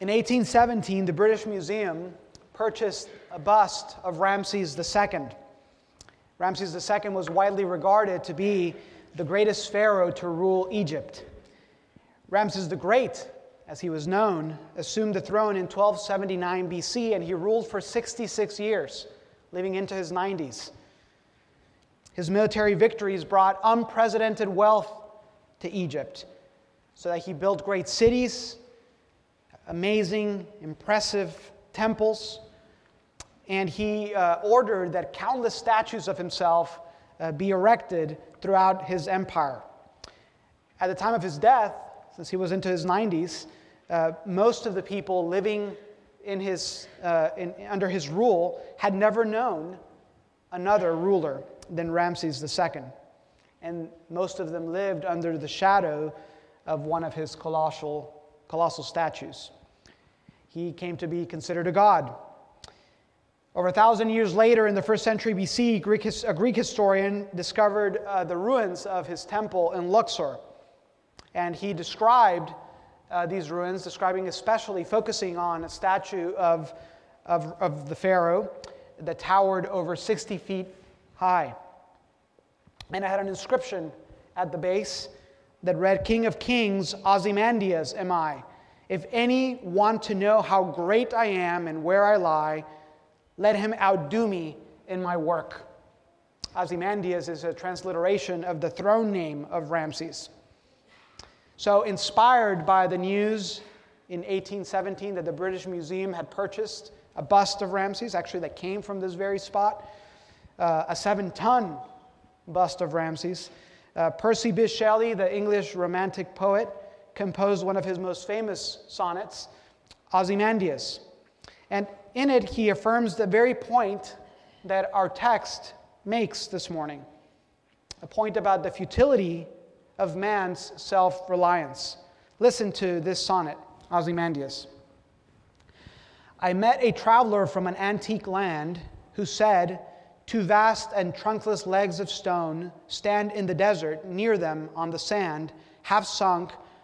In 1817, the British Museum purchased a bust of Ramses II. Ramses II was widely regarded to be the greatest pharaoh to rule Egypt. Ramses the Great, as he was known, assumed the throne in 1279 BC and he ruled for 66 years, living into his 90s. His military victories brought unprecedented wealth to Egypt, so that he built great cities, amazing, impressive temples, and he uh, ordered that countless statues of himself uh, be erected throughout his empire. At the time of his death, since he was into his 90s, uh, most of the people living in his, uh, in, under his rule had never known another ruler than Ramses II. And most of them lived under the shadow of one of his colossal, colossal statues. He came to be considered a god. Over a thousand years later, in the first century BC, Greek, a Greek historian discovered uh, the ruins of his temple in Luxor. And he described uh, these ruins, describing especially, focusing on a statue of, of, of the Pharaoh that towered over 60 feet high. And it had an inscription at the base that read, King of Kings, Ozymandias am I. If any want to know how great I am and where I lie, let him outdo me in my work. Ozymandias is a transliteration of the throne name of Ramses. So, inspired by the news in 1817 that the British Museum had purchased a bust of Ramses, actually, that came from this very spot, uh, a seven ton bust of Ramses. Uh, Percy Bysshe Shelley, the English romantic poet, composed one of his most famous sonnets, Ozymandias. And in it, he affirms the very point that our text makes this morning a point about the futility of man's self reliance. Listen to this sonnet, Ozymandias. I met a traveler from an antique land who said, Two vast and trunkless legs of stone stand in the desert, near them on the sand, half sunk,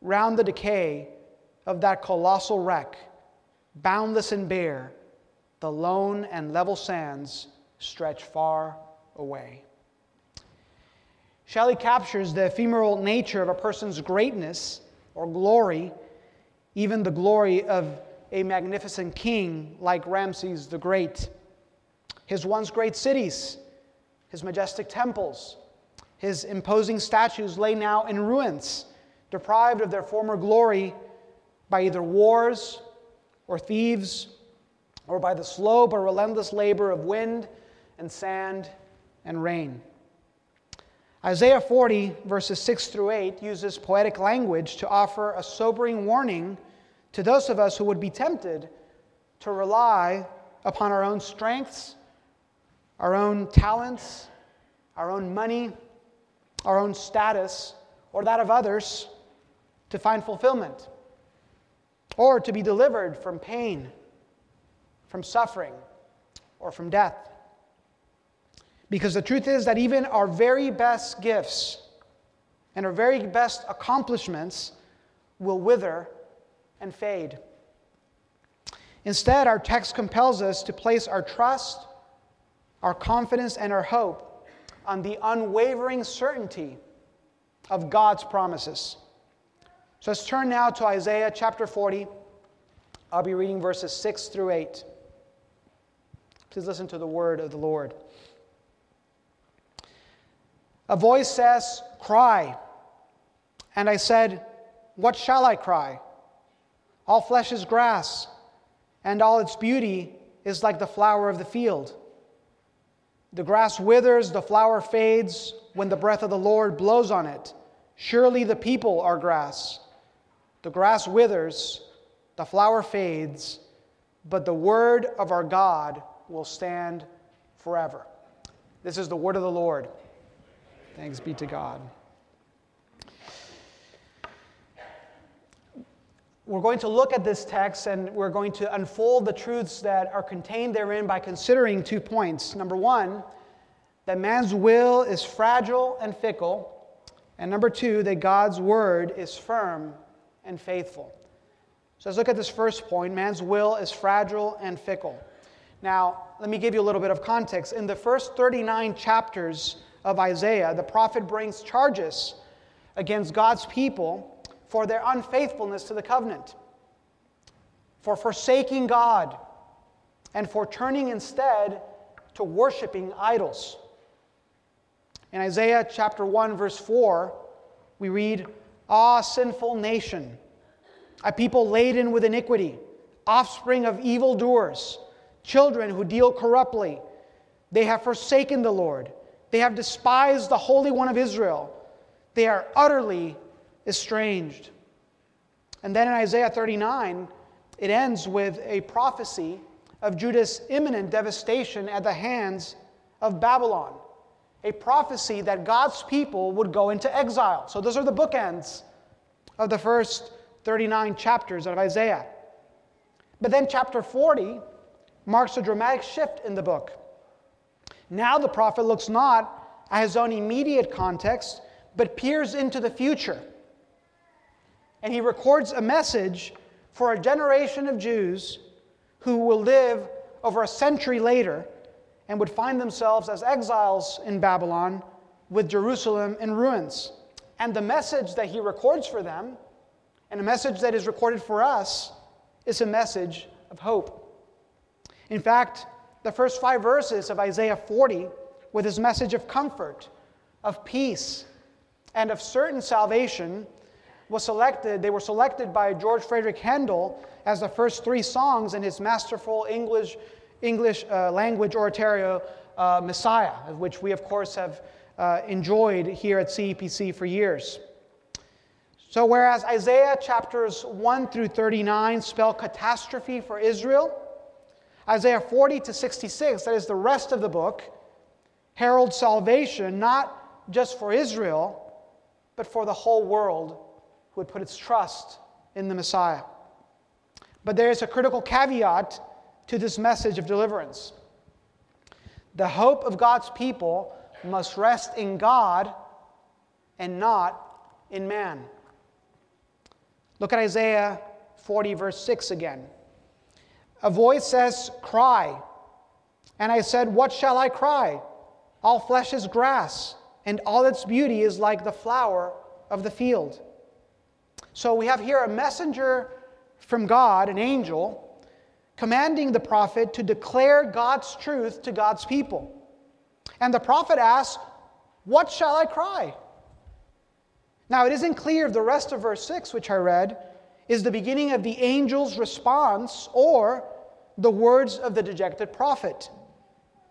Round the decay of that colossal wreck, boundless and bare, the lone and level sands stretch far away. Shelley captures the ephemeral nature of a person's greatness or glory, even the glory of a magnificent king like Ramses the Great. His once great cities, his majestic temples, his imposing statues lay now in ruins, deprived of their former glory by either wars or thieves or by the slow but relentless labor of wind and sand and rain. Isaiah 40, verses 6 through 8, uses poetic language to offer a sobering warning to those of us who would be tempted to rely upon our own strengths, our own talents, our own money, our own status, or that of others to find fulfillment, or to be delivered from pain, from suffering, or from death. Because the truth is that even our very best gifts and our very best accomplishments will wither and fade. Instead, our text compels us to place our trust, our confidence, and our hope on the unwavering certainty of God's promises. So let's turn now to Isaiah chapter 40. I'll be reading verses 6 through 8. Please listen to the word of the Lord. A voice says, Cry. And I said, What shall I cry? All flesh is grass, and all its beauty is like the flower of the field. The grass withers, the flower fades when the breath of the Lord blows on it. Surely the people are grass. The grass withers, the flower fades, but the word of our God will stand forever. This is the word of the Lord. Thanks be to God. We're going to look at this text and we're going to unfold the truths that are contained therein by considering two points. Number one, that man's will is fragile and fickle. And number two, that God's word is firm and faithful. So let's look at this first point man's will is fragile and fickle. Now, let me give you a little bit of context. In the first 39 chapters of Isaiah, the prophet brings charges against God's people for their unfaithfulness to the covenant, for forsaking God, and for turning instead to worshiping idols. In Isaiah chapter 1, verse 4, we read, Ah, sinful nation, a people laden with iniquity, offspring of evildoers, children who deal corruptly. They have forsaken the Lord. They have despised the Holy One of Israel. They are utterly estranged. And then in Isaiah 39, it ends with a prophecy of Judah's imminent devastation at the hands of Babylon. A prophecy that God's people would go into exile. So those are the bookends of the first 39 chapters of Isaiah. But then chapter 40 marks a dramatic shift in the book. Now the prophet looks not at his own immediate context, but peers into the future and he records a message for a generation of Jews who will live over a century later and would find themselves as exiles in Babylon with Jerusalem in ruins. And the message that he records for them, and a message that is recorded for us, is a message of hope. In fact, the first five verses of Isaiah 40, with his message of comfort, of peace, and of certain salvation, was selected, they were selected by George Frederick Handel as the first three songs in his masterful English, English uh, language oratorio, uh, Messiah, which we, of course, have uh, enjoyed here at CEPC for years. So, whereas Isaiah chapters 1 through 39 spell catastrophe for Israel, Isaiah 40 to 66, that is the rest of the book, heralds salvation not just for Israel, but for the whole world who would put its trust in the Messiah. But there is a critical caveat to this message of deliverance. The hope of God's people must rest in God and not in man. Look at Isaiah 40, verse 6 again. A voice says, Cry. And I said, What shall I cry? All flesh is grass, and all its beauty is like the flower of the field. So we have here a messenger from God, an angel, commanding the prophet to declare God's truth to God's people. And the prophet asks, What shall I cry? Now, it isn't clear if the rest of verse 6, which I read, is the beginning of the angel's response or the words of the dejected prophet.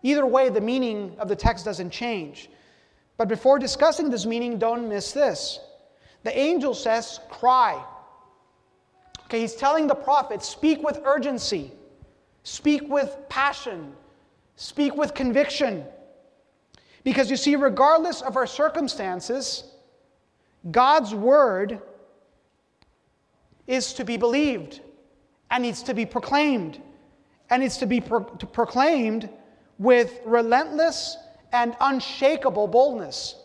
Either way, the meaning of the text doesn't change. But before discussing this meaning, don't miss this. The angel says, Cry. Okay, he's telling the prophet, Speak with urgency, speak with passion, speak with conviction. Because you see, regardless of our circumstances, God's word is to be believed and needs to be proclaimed. And needs to be pro- to proclaimed with relentless and unshakable boldness.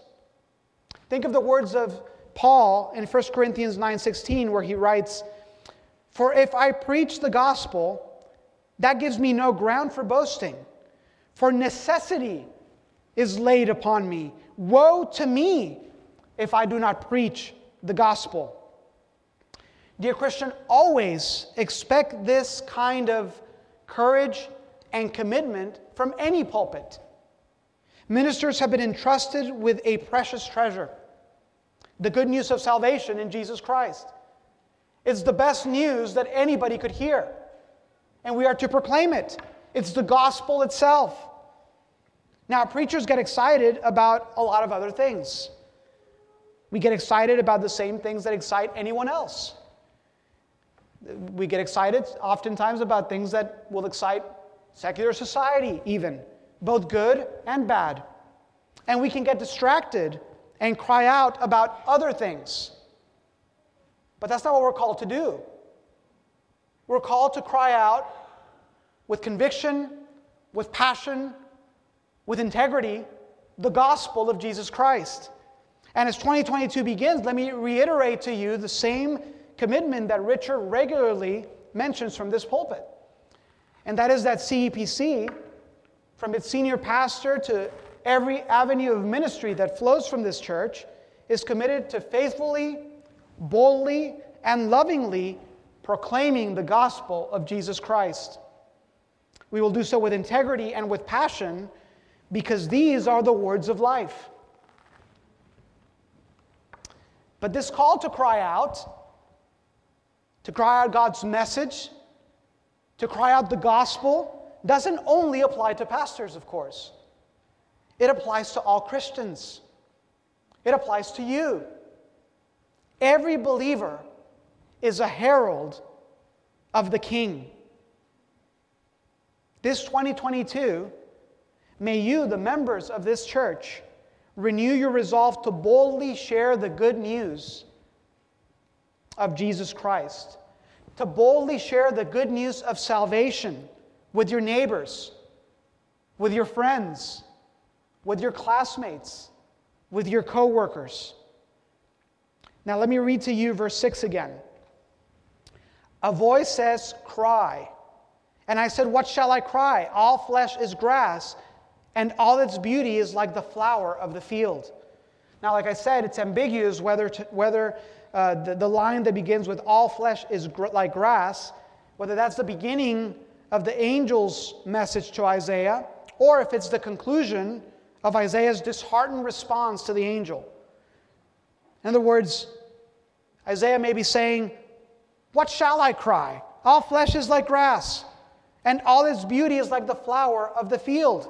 Think of the words of Paul in 1 Corinthians 9:16 where he writes, "For if I preach the gospel, that gives me no ground for boasting, for necessity is laid upon me. Woe to me if I do not preach the gospel." Dear Christian, always expect this kind of courage and commitment from any pulpit. Ministers have been entrusted with a precious treasure the good news of salvation in Jesus Christ. It's the best news that anybody could hear, and we are to proclaim it. It's the gospel itself. Now, preachers get excited about a lot of other things. We get excited about the same things that excite anyone else. We get excited oftentimes about things that will excite secular society, even, both good and bad. And we can get distracted and cry out about other things. But that's not what we're called to do. We're called to cry out with conviction, with passion, with integrity, the gospel of Jesus Christ. And as 2022 begins, let me reiterate to you the same commitment that Richard regularly mentions from this pulpit. And that is that CEPC, from its senior pastor to every avenue of ministry that flows from this church, is committed to faithfully, boldly, and lovingly proclaiming the gospel of Jesus Christ. We will do so with integrity and with passion because these are the words of life. But this call to cry out, to cry out God's message, to cry out the gospel, doesn't only apply to pastors, of course. It applies to all Christians. It applies to you. Every believer is a herald of the King. This 2022, may you, the members of this church, renew your resolve to boldly share the good news of Jesus Christ, to boldly share the good news of salvation with your neighbors, with your friends, with your classmates, with your coworkers. Now, let me read to you verse 6 again. A voice says, Cry. And I said, What shall I cry? All flesh is grass, and all its beauty is like the flower of the field. Now, like I said, it's ambiguous whether, to, whether uh, the, the line that begins with all flesh is gr- like grass, whether that's the beginning of the angel's message to Isaiah, or if it's the conclusion of Isaiah's disheartened response to the angel. In other words, Isaiah may be saying, what shall I cry? All flesh is like grass, and all its beauty is like the flower of the field.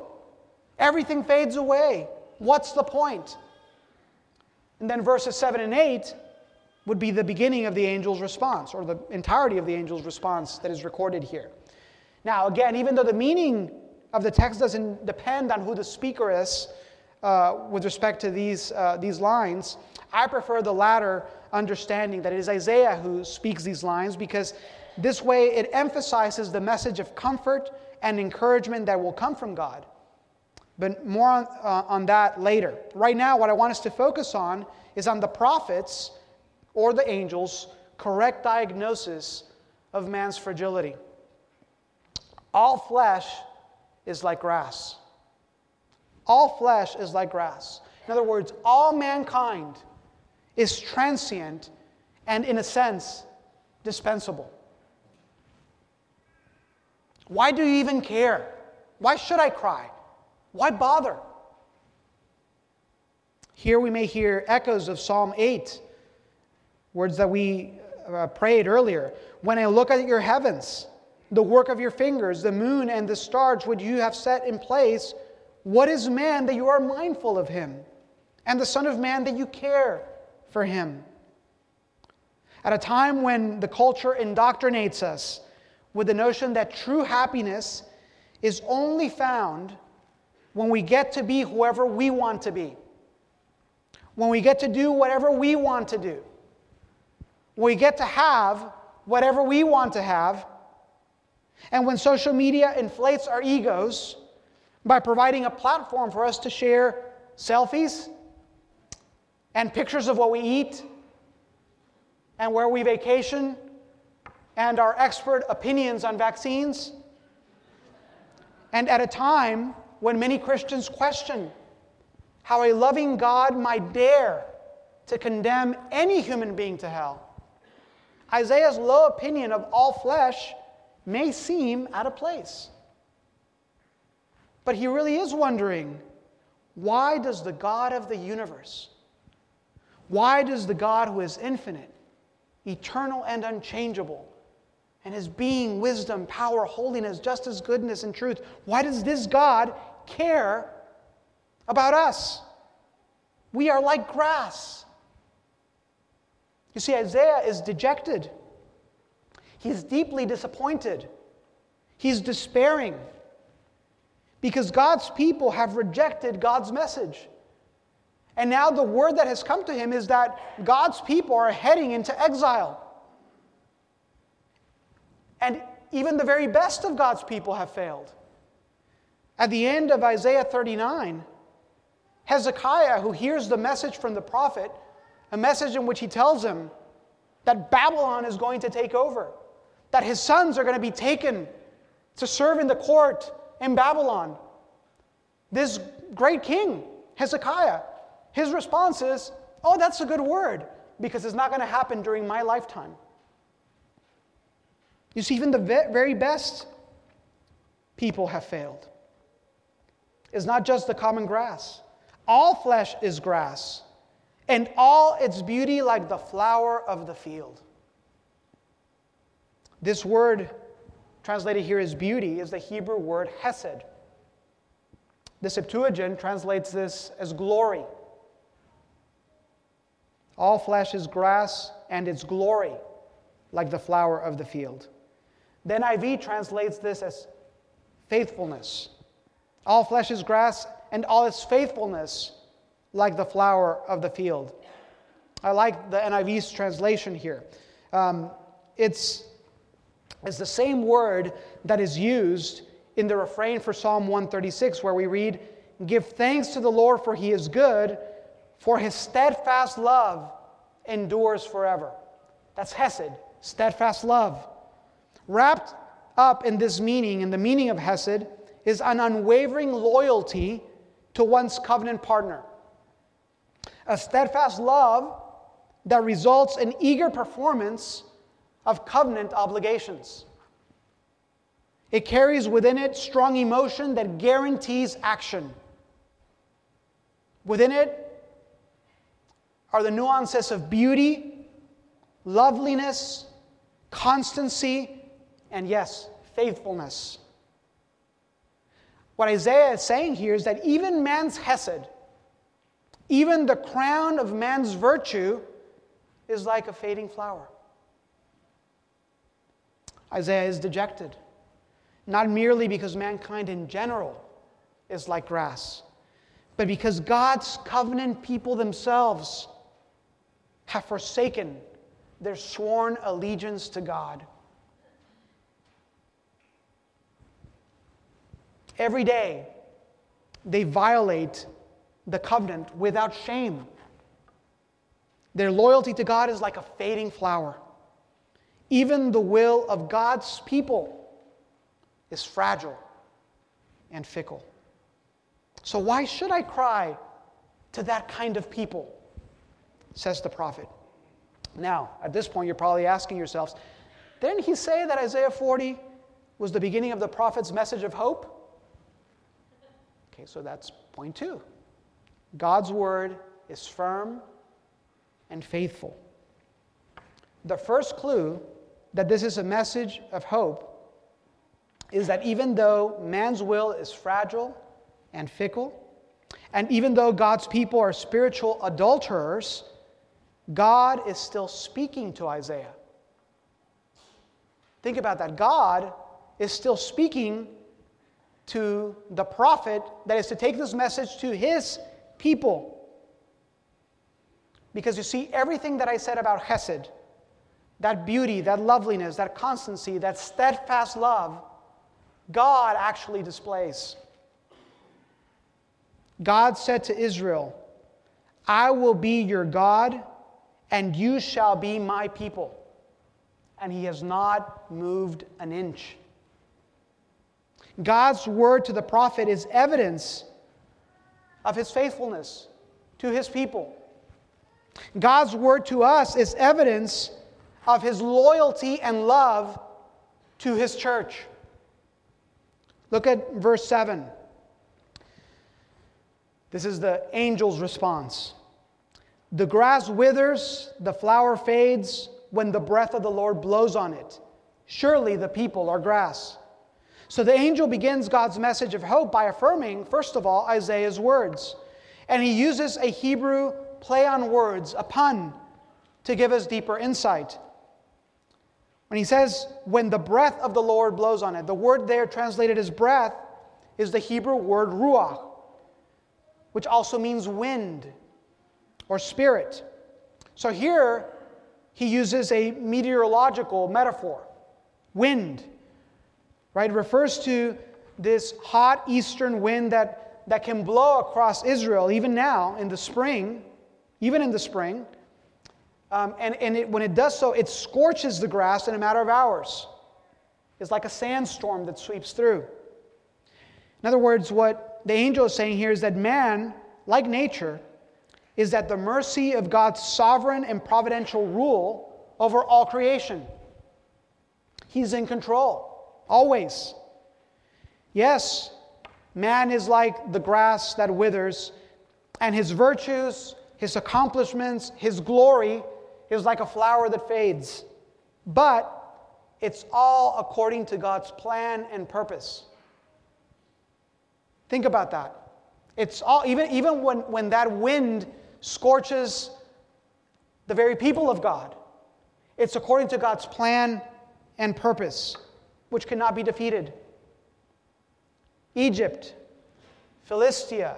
Everything fades away. What's the point? And then verses 7 and 8 would be the beginning of the angel's response, or the entirety of the angel's response that is recorded here. Now, again, even though the meaning of the text doesn't depend on who the speaker is uh, with respect to these, uh, these lines, I prefer the latter understanding that it is Isaiah who speaks these lines because this way it emphasizes the message of comfort and encouragement that will come from God. But more on, uh, on that later. Right now, what I want us to focus on is on the prophets or the angels' correct diagnosis of man's fragility. All flesh is like grass. All flesh is like grass. In other words, all mankind is transient and, in a sense, dispensable. Why do you even care? Why should I cry? Why bother? Here we may hear echoes of Psalm 8, words that we uh, prayed earlier. When I look at your heavens, the work of your fingers, the moon and the stars which you have set in place, what is man that you are mindful of him? And the Son of Man that you care for him. At a time when the culture indoctrinates us with the notion that true happiness is only found when we get to be whoever we want to be, when we get to do whatever we want to do, when we get to have whatever we want to have, and when social media inflates our egos by providing a platform for us to share selfies and pictures of what we eat and where we vacation and our expert opinions on vaccines. And at a time when many Christians question how a loving God might dare to condemn any human being to hell, Isaiah's low opinion of all flesh may seem out of place. But he really is wondering why does the God of the universe why does the God who is infinite, eternal, and unchangeable, and his being, wisdom, power, holiness, justice, goodness, and truth, why does this God care about us? We are like grass. You see, Isaiah is dejected. He's deeply disappointed. He's despairing because God's people have rejected God's message. And now the word that has come to him is that God's people are heading into exile. And even the very best of God's people have failed. At the end of Isaiah 39, Hezekiah, who hears the message from the prophet, a message in which he tells him that Babylon is going to take over, that his sons are going to be taken to serve in the court in Babylon. This great king, Hezekiah, his response is, Oh, that's a good word, because it's not going to happen during my lifetime. You see, even the very best people have failed. It's not just the common grass. All flesh is grass, and all its beauty like the flower of the field. This word, translated here as beauty, is the Hebrew word hesed. The Septuagint translates this as glory. All flesh is grass, and its glory like the flower of the field. The NIV translates this as faithfulness. All flesh is grass, and all its faithfulness like the flower of the field. I like the NIV's translation here. Um, it's, it's the same word that is used in the refrain for Psalm 136, where we read, Give thanks to the Lord, for he is good, for his steadfast love endures forever. That's Hesed, steadfast love. Wrapped up in this meaning, in the meaning of Hesed, is an unwavering loyalty to one's covenant partner. A steadfast love that results in eager performance of covenant obligations. It carries within it strong emotion that guarantees action. Within it are the nuances of beauty, loveliness, constancy, and yes, faithfulness. What Isaiah is saying here is that even man's hesed, even the crown of man's virtue, is like a fading flower. Isaiah is dejected, not merely because mankind in general is like grass, but because God's covenant people themselves have forsaken their sworn allegiance to God. Every day, they violate the covenant without shame. Their loyalty to God is like a fading flower. Even the will of God's people is fragile and fickle. So, why should I cry to that kind of people? Says the prophet. Now, at this point, you're probably asking yourselves, didn't he say that Isaiah 40 was the beginning of the prophet's message of hope? Okay, so that's point two. God's word is firm and faithful. The first clue that this is a message of hope is that even though man's will is fragile and fickle, and even though God's people are spiritual adulterers, God is still speaking to Isaiah. Think about that. God is still speaking to the prophet that is to take this message to his people. Because you see, everything that I said about Hesed, that beauty, that loveliness, that constancy, that steadfast love, God actually displays. God said to Israel, I will be your God and you shall be my people. And he has not moved an inch. God's word to the prophet is evidence of his faithfulness to his people. God's word to us is evidence of his loyalty and love to his church. Look at verse 7. This is the angel's response. The grass withers, the flower fades when the breath of the Lord blows on it. Surely the people are grass. So the angel begins God's message of hope by affirming, first of all, Isaiah's words. And he uses a Hebrew play on words, a pun, to give us deeper insight. When he says, when the breath of the Lord blows on it, the word there translated as breath is the Hebrew word ruach, which also means wind or spirit. So here he uses a meteorological metaphor wind, right? It refers to this hot eastern wind that, that can blow across Israel, even now in the spring, even in the spring. Um, and and it, when it does so, it scorches the grass in a matter of hours. It's like a sandstorm that sweeps through. In other words, what the angel is saying here is that man, like nature, is at the mercy of God's sovereign and providential rule over all creation. He's in control, always. Yes, man is like the grass that withers, and his virtues, his accomplishments, his glory is like a flower that fades. But it's all according to God's plan and purpose. Think about that. It's all, even, even when, when that wind scorches the very people of God, it's according to God's plan and purpose, which cannot be defeated. Egypt, Philistia,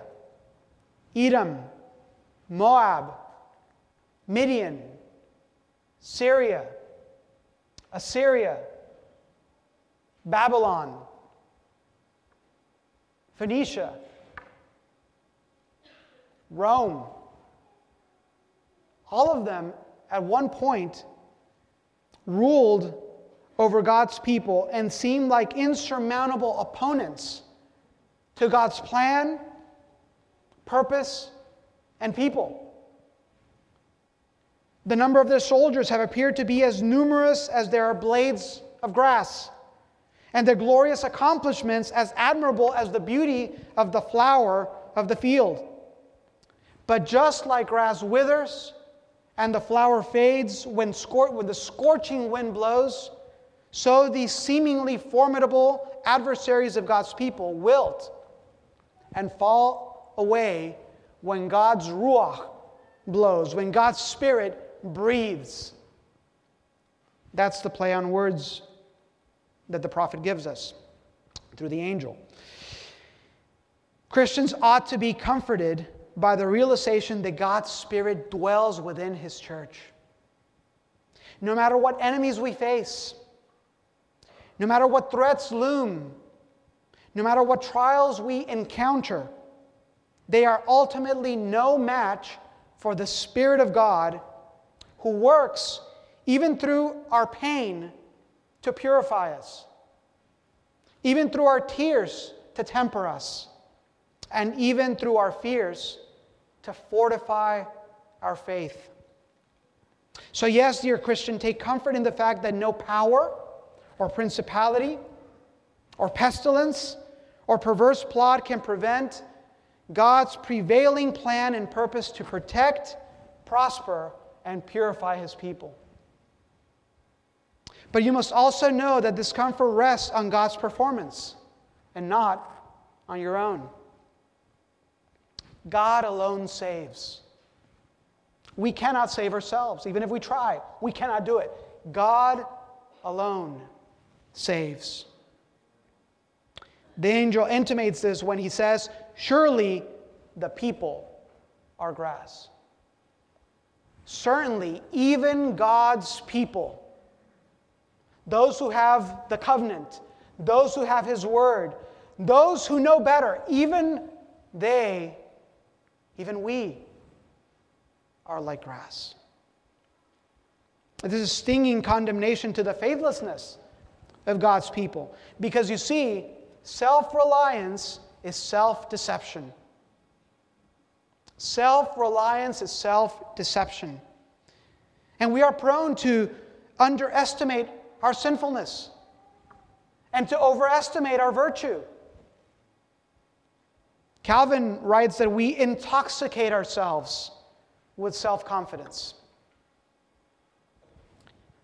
Edom, Moab, Midian, Syria, Assyria, Babylon, Phoenicia, Rome. All of them at one point ruled over God's people and seemed like insurmountable opponents to God's plan, purpose, and people. The number of their soldiers have appeared to be as numerous as there are blades of grass, and their glorious accomplishments as admirable as the beauty of the flower of the field. But just like grass withers and the flower fades when, scor- when the scorching wind blows, so these seemingly formidable adversaries of God's people wilt and fall away when God's Ruach blows, when God's Spirit breathes. That's the play on words that the prophet gives us through the angel. Christians ought to be comforted by the realization that God's Spirit dwells within His church. No matter what enemies we face, no matter what threats loom, no matter what trials we encounter, they are ultimately no match for the Spirit of God who works even through our pain to purify us, even through our tears to temper us, and even through our fears to fortify our faith. So, yes, dear Christian, take comfort in the fact that no power or principality or pestilence or perverse plot can prevent God's prevailing plan and purpose to protect, prosper, and purify his people. But you must also know that this comfort rests on God's performance and not on your own. God alone saves. We cannot save ourselves. Even if we try, we cannot do it. God alone saves. The angel intimates this when he says, Surely the people are grass. Certainly, even God's people, those who have the covenant, those who have his word, those who know better, even they, even we, are like grass. This is stinging condemnation to the faithlessness of God's people. Because you see, Self reliance is self deception. Self reliance is self deception. And we are prone to underestimate our sinfulness and to overestimate our virtue. Calvin writes that we intoxicate ourselves with self confidence.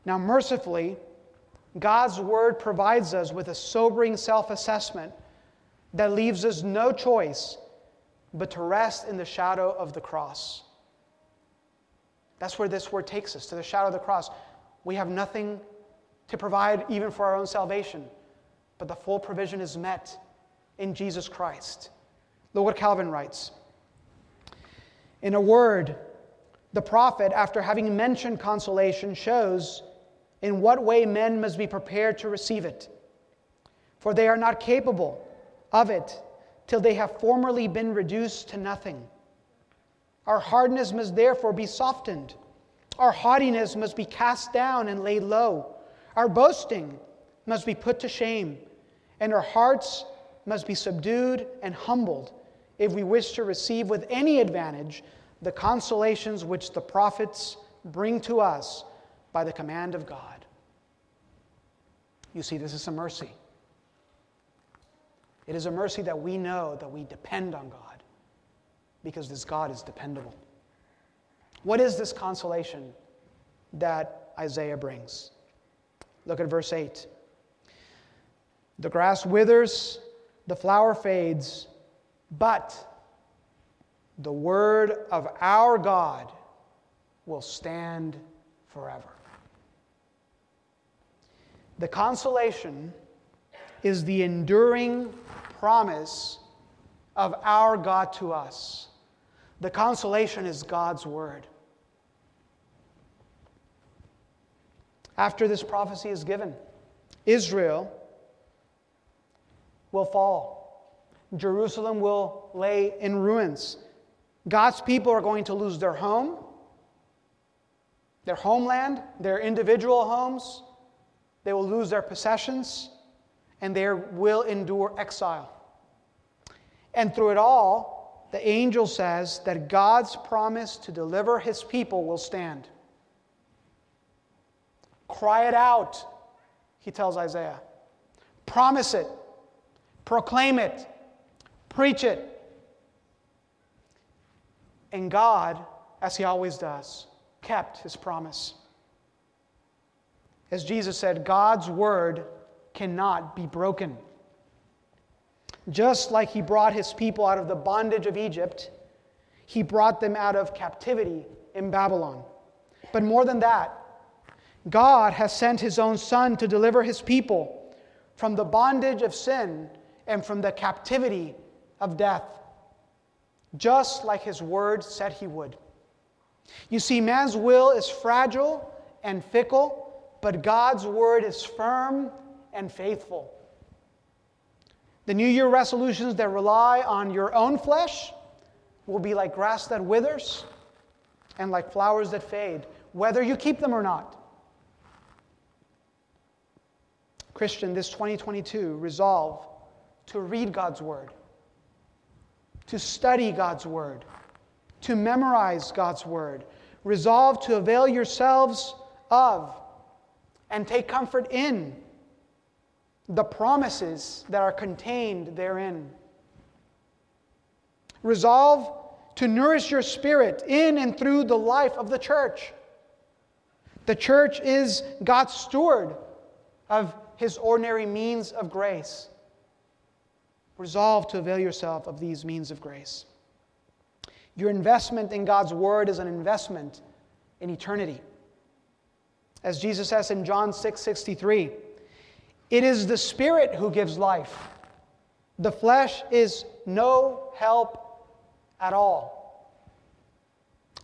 Now, mercifully, God's word provides us with a sobering self assessment that leaves us no choice but to rest in the shadow of the cross. That's where this word takes us to the shadow of the cross. We have nothing to provide even for our own salvation, but the full provision is met in Jesus Christ. Look what Calvin writes. In a word, the prophet, after having mentioned consolation, shows in what way men must be prepared to receive it. For they are not capable of it till they have formerly been reduced to nothing. Our hardness must therefore be softened. Our haughtiness must be cast down and laid low. Our boasting must be put to shame, and our hearts must be subdued and humbled if we wish to receive with any advantage the consolations which the prophets bring to us by the command of God. You see, this is a mercy. It is a mercy that we know that we depend on God because this God is dependable. What is this consolation that Isaiah brings? Look at verse 8. The grass withers, the flower fades, but the word of our God will stand forever. The consolation is the enduring promise of our God to us. The consolation is God's word. After this prophecy is given, Israel will fall. Jerusalem will lay in ruins. God's people are going to lose their home, their homeland, their individual homes. They will lose their possessions, and they will endure exile. And through it all, the angel says that God's promise to deliver his people will stand. Cry it out, he tells Isaiah. Promise it, proclaim it, preach it. And God, as he always does, kept his promise. As Jesus said, God's word cannot be broken. Just like he brought his people out of the bondage of Egypt, he brought them out of captivity in Babylon. But more than that, God has sent his own Son to deliver his people from the bondage of sin and from the captivity of death, just like his word said he would. You see, man's will is fragile and fickle, but God's word is firm and faithful. The New Year resolutions that rely on your own flesh will be like grass that withers and like flowers that fade, whether you keep them or not. Christian, this 2022, resolve to read God's Word, to study God's Word, to memorize God's Word. Resolve to avail yourselves of and take comfort in the promises that are contained therein. Resolve to nourish your spirit in and through the life of the church. The church is God's steward of his ordinary means of grace. Resolve to avail yourself of these means of grace. Your investment in God's word is an investment in eternity. As Jesus says in John 6 63, it is the Spirit who gives life. The flesh is no help at all.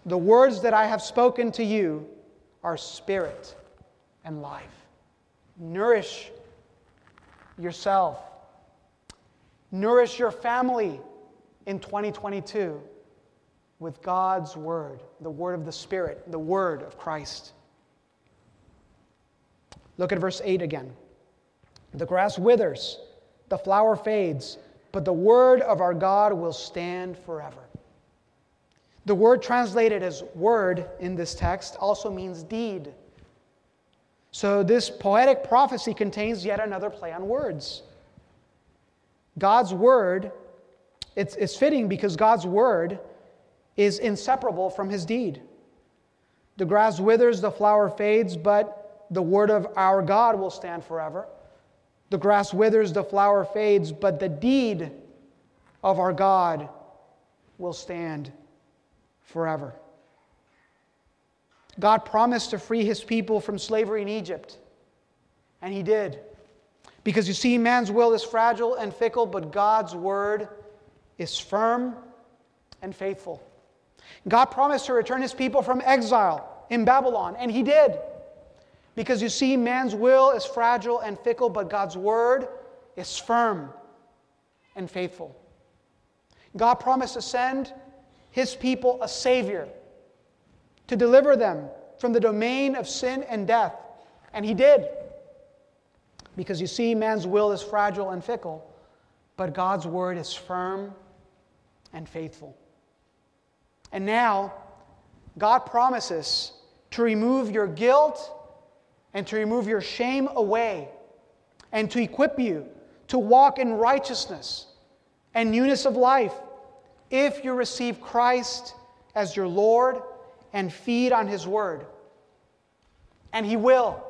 The words that I have spoken to you are spirit and life. Nourish yourself, nourish your family in 2022 with God's Word, the Word of the Spirit, the Word of Christ. Look at verse 8 again. The grass withers, the flower fades, but the word of our God will stand forever. The word translated as word in this text also means deed. So, this poetic prophecy contains yet another play on words. God's word, it's, it's fitting because God's word is inseparable from his deed. The grass withers, the flower fades, but the word of our God will stand forever. The grass withers, the flower fades, but the deed of our God will stand forever. God promised to free his people from slavery in Egypt. And he did. Because you see, man's will is fragile and fickle, but God's word is firm and faithful. God promised to return his people from exile in Babylon, and he did. Because you see, man's will is fragile and fickle, but God's word is firm and faithful. God promised to send his people a Savior to deliver them from the domain of sin and death. And he did. Because you see, man's will is fragile and fickle, but God's word is firm and faithful. And now, God promises to remove your guilt and to remove your shame away and to equip you to walk in righteousness and newness of life if you receive Christ as your Lord and feed on His Word. And He will.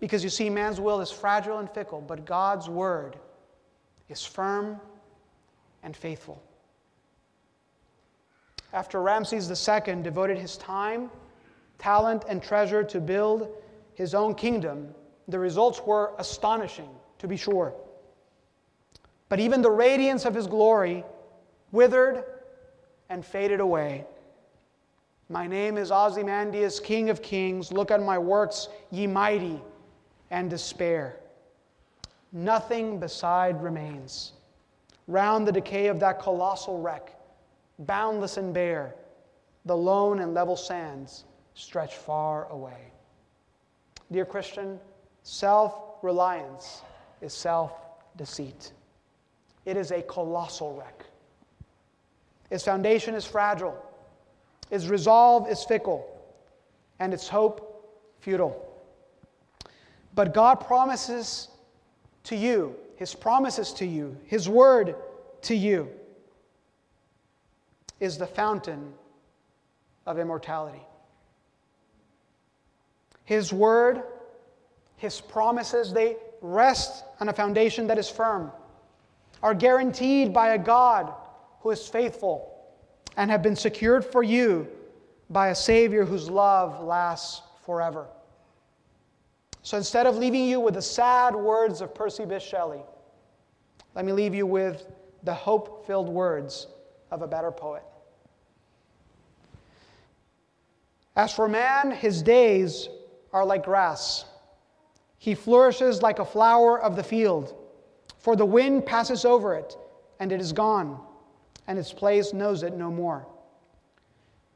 Because you see, man's will is fragile and fickle, but God's Word is firm and faithful. After Ramses II devoted his time, talent, and treasure to build his own kingdom, the results were astonishing, to be sure. But even the radiance of his glory withered and faded away. My name is Ozymandias, King of Kings. Look at my works, ye mighty, and despair. Nothing beside remains. Round the decay of that colossal wreck, boundless and bare, the lone and level sands stretch far away. Dear Christian, self reliance is self deceit. It is a colossal wreck. Its foundation is fragile, its resolve is fickle, and its hope futile. But God promises to you, His promises to you, His word to you is the fountain of immortality. His word, His promises, they rest on a foundation that is firm, are guaranteed by a God who is faithful, and have been secured for you by a Savior whose love lasts forever. So instead of leaving you with the sad words of Percy Bysshe Shelley, let me leave you with the hope filled words of a better poet. As for man, his days are like grass. He flourishes like a flower of the field, for the wind passes over it, and it is gone and its place knows it no more.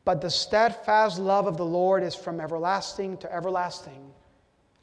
But the steadfast love of the Lord is from everlasting to everlasting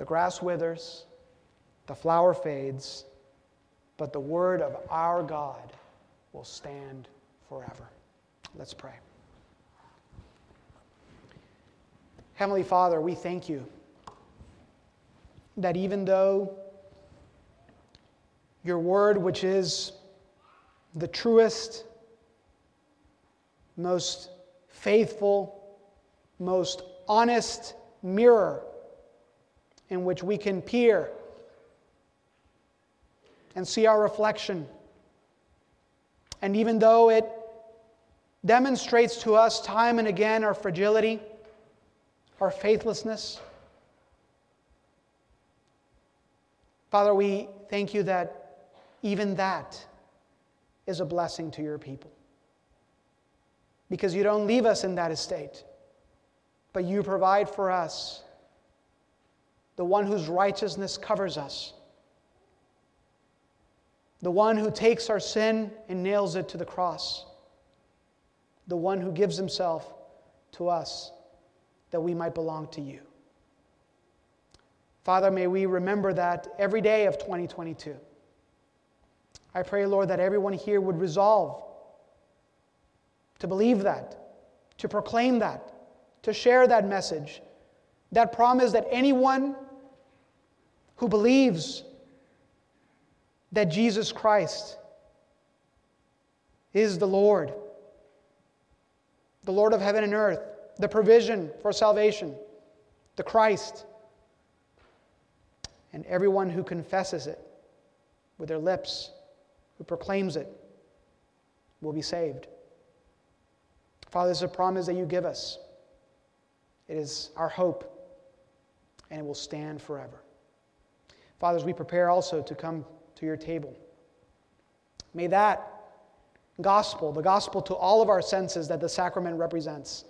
The grass withers, the flower fades, but the word of our God will stand forever. Let's pray. Heavenly Father, we thank you that even though your word, which is the truest most faithful, most honest mirror in which we can peer and see our reflection. And even though it demonstrates to us time and again our fragility, our faithlessness, Father, we thank you that even that is a blessing to your people because you don't leave us in that estate, but you provide for us the one whose righteousness covers us, the one who takes our sin and nails it to the cross, the one who gives himself to us that we might belong to you. Father, may we remember that every day of 2022. I pray, Lord, that everyone here would resolve to believe that, to proclaim that, to share that message, that promise that anyone who believes that Jesus Christ is the Lord, the Lord of heaven and earth, the provision for salvation, the Christ, and everyone who confesses it with their lips, who proclaims it, will be saved. Father, this is a promise that you give us. It is our hope, and it will stand forever. Fathers, we prepare also to come to your table. May that gospel, the gospel to all of our senses that the sacrament represents,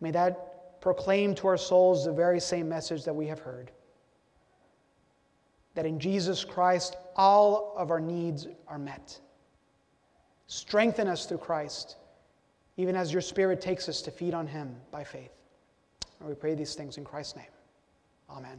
may that proclaim to our souls the very same message that we have heard that in Jesus Christ all of our needs are met. Strengthen us through Christ, even as your Spirit takes us to feed on Him by faith. And we pray these things in Christ's name. Amen.